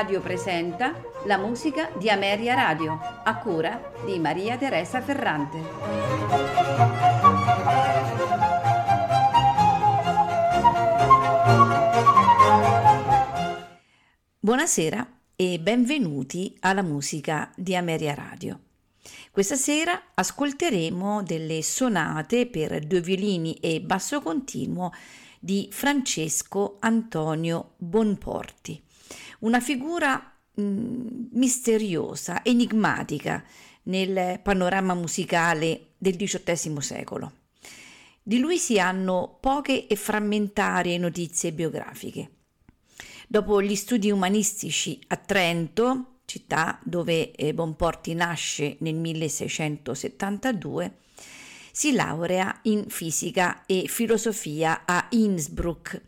Radio presenta la musica di Ameria Radio, a cura di Maria Teresa Ferrante. Buonasera e benvenuti alla musica di Ameria Radio. Questa sera ascolteremo delle sonate per due violini e basso continuo di Francesco Antonio Bonporti, una figura mh, misteriosa, enigmatica nel panorama musicale del XVIII secolo. Di lui si hanno poche e frammentarie notizie biografiche. Dopo gli studi umanistici a Trento, città dove eh, Bonporti nasce nel 1672, si laurea in fisica e filosofia a Innsbruck,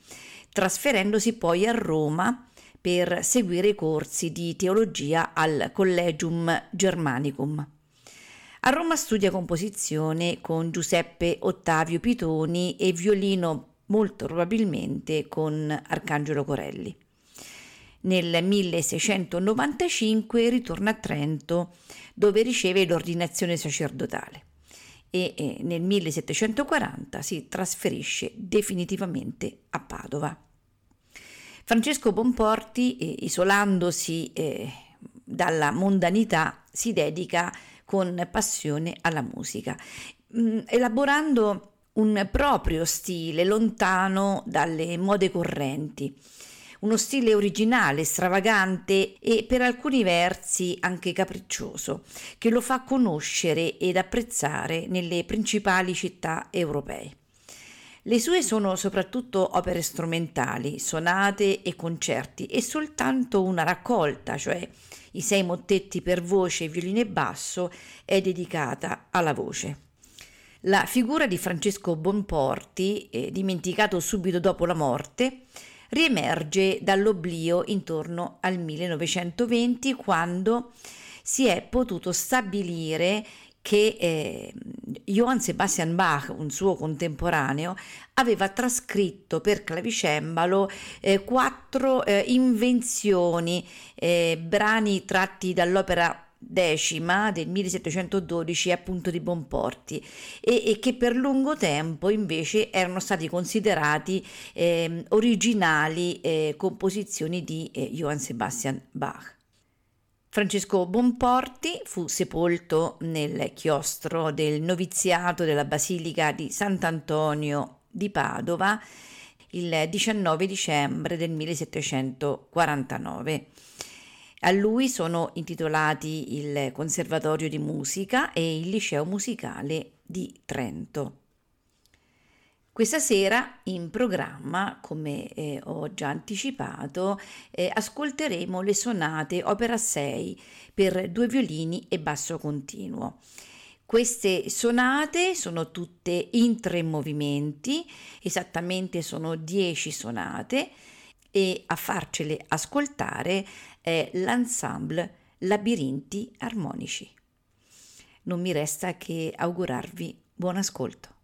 trasferendosi poi a Roma per seguire i corsi di teologia al Collegium Germanicum. A Roma studia composizione con Giuseppe Ottavio Pitoni e violino molto probabilmente con Arcangelo Corelli. Nel 1695 ritorna a Trento dove riceve l'ordinazione sacerdotale e nel 1740 si trasferisce definitivamente a Padova. Francesco Bonporti, eh, isolandosi eh, dalla mondanità, si dedica con passione alla musica, mm, elaborando un proprio stile lontano dalle mode correnti uno stile originale, stravagante e per alcuni versi anche capriccioso, che lo fa conoscere ed apprezzare nelle principali città europee. Le sue sono soprattutto opere strumentali, sonate e concerti e soltanto una raccolta, cioè i sei mottetti per voce, violino e basso, è dedicata alla voce. La figura di Francesco Bonporti, eh, dimenticato subito dopo la morte, riemerge dall'oblio intorno al 1920 quando si è potuto stabilire che eh, Johann Sebastian Bach, un suo contemporaneo, aveva trascritto per clavicembalo eh, quattro eh, invenzioni, eh, brani tratti dall'opera decima del 1712 appunto di Bonporti e, e, che per lungo tempo invece erano stati considerati eh, originali eh, composizioni di eh, Johann Sebastian Bach. Francesco Bonporti fu sepolto nel chiostro del noviziato della Basilica di Sant'Antonio di Padova il 19 dicembre del 1749. A lui sono intitolati il Conservatorio di Musica e il Liceo Musicale di Trento. Questa sera in programma, come eh, ho già anticipato, eh, ascolteremo le sonate opera 6 per due violini e basso continuo. Queste sonate sono tutte in tre movimenti, esattamente sono 10 sonate e a farcele ascoltare è l'ensemble Labirinti Armonici. Non mi resta che augurarvi buon ascolto.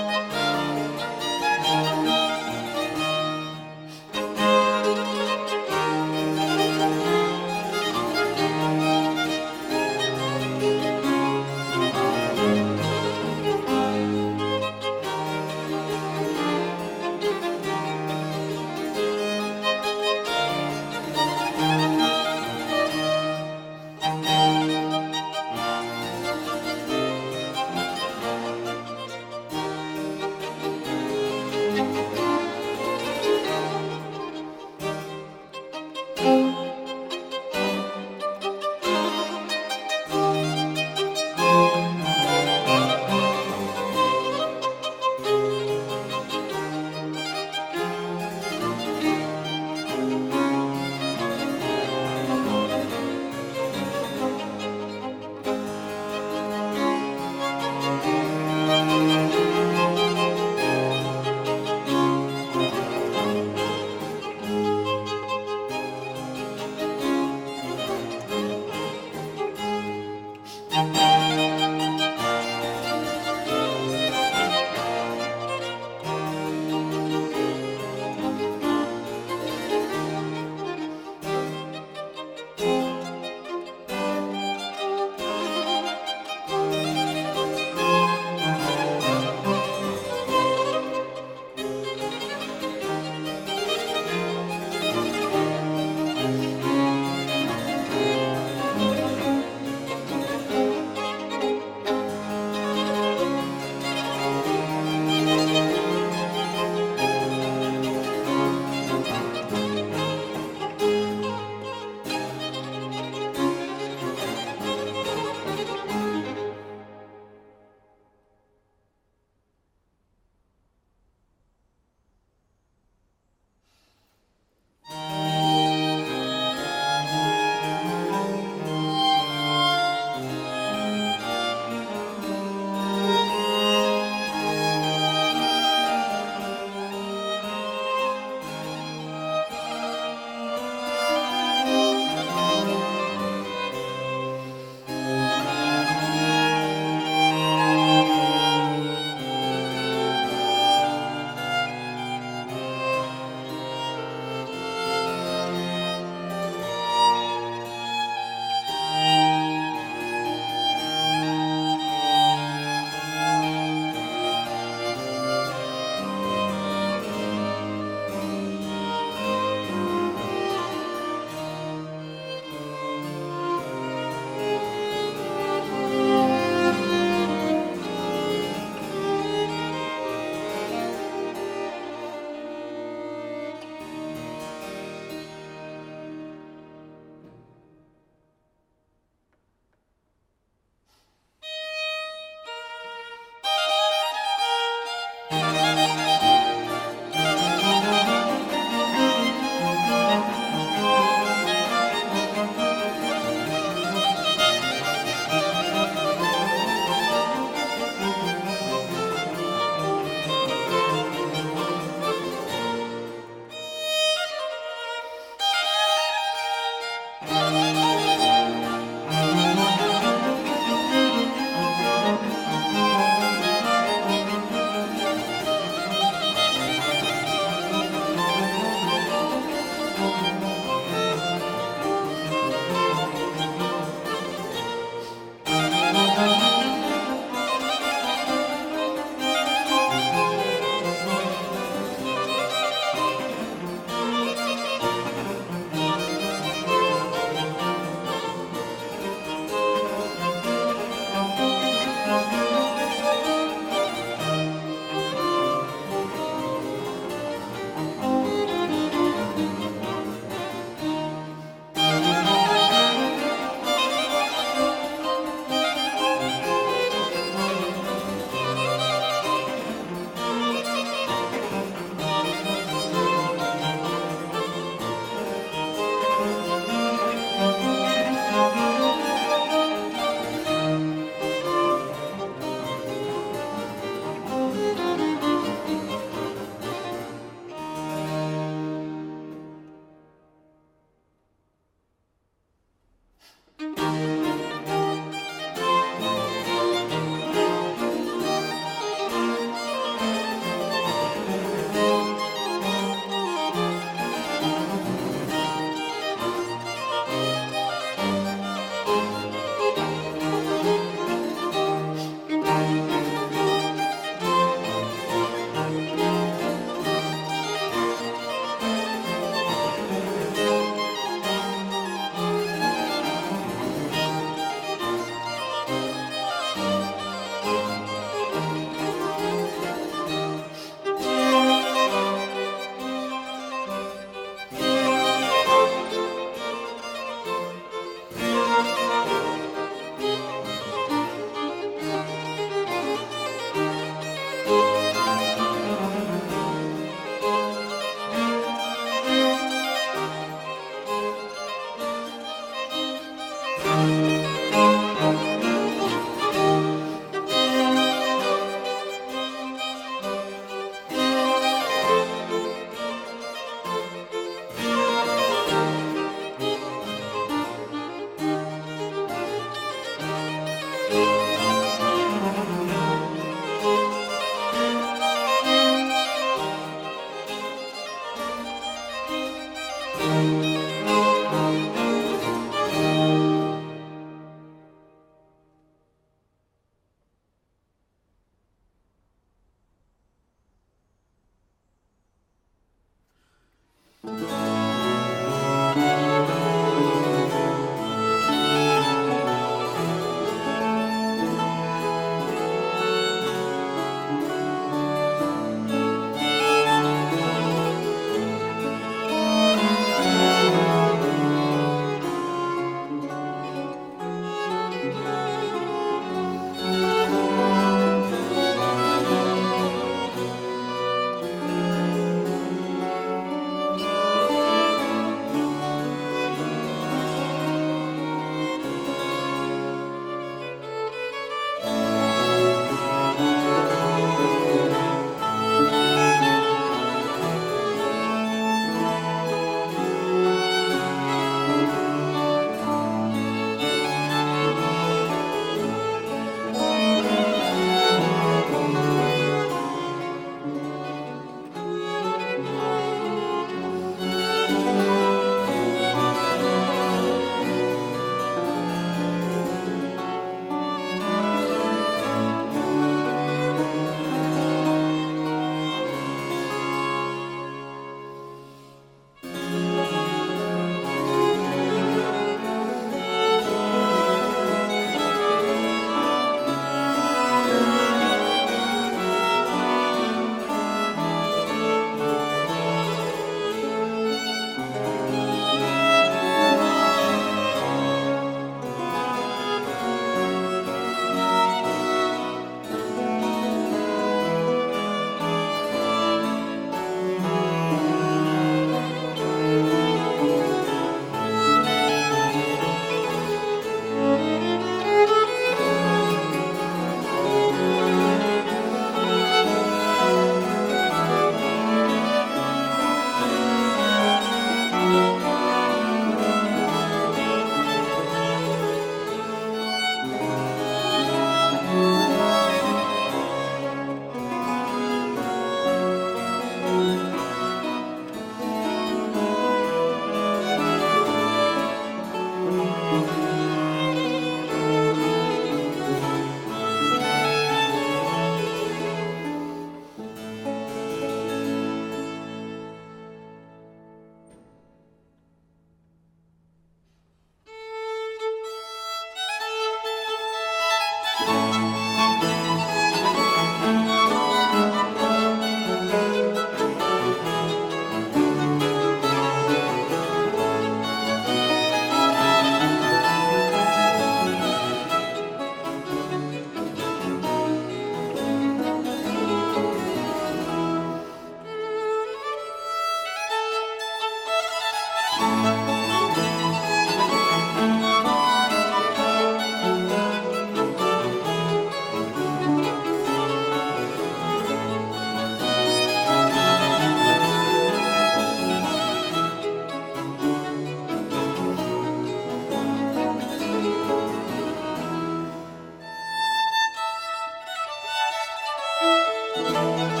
Música